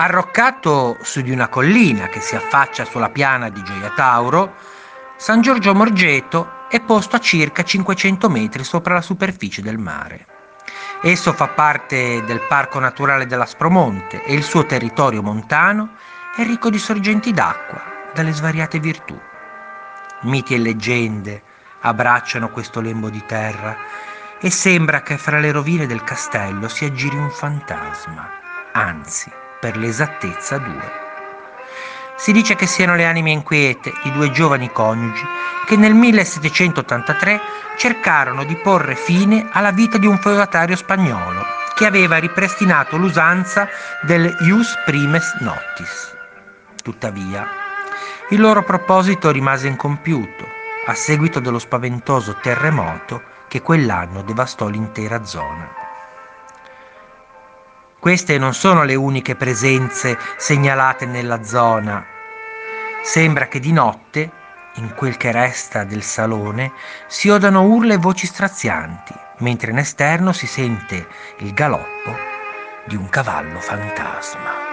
Arroccato su di una collina che si affaccia sulla piana di Gioia Tauro, San Giorgio Morgeto è posto a circa 500 metri sopra la superficie del mare. Esso fa parte del Parco Naturale dell'Aspromonte e il suo territorio montano è ricco di sorgenti d'acqua dalle svariate virtù. Miti e leggende abbracciano questo lembo di terra e sembra che fra le rovine del castello si aggiri un fantasma, anzi per l'esattezza due. Si dice che siano le anime inquiete di due giovani coniugi che nel 1783 cercarono di porre fine alla vita di un feudatario spagnolo che aveva ripristinato l'usanza del ius primes notis. Tuttavia, il loro proposito rimase incompiuto a seguito dello spaventoso terremoto che quell'anno devastò l'intera zona. Queste non sono le uniche presenze segnalate nella zona. Sembra che di notte, in quel che resta del salone, si odano urla e voci strazianti, mentre in esterno si sente il galoppo di un cavallo fantasma.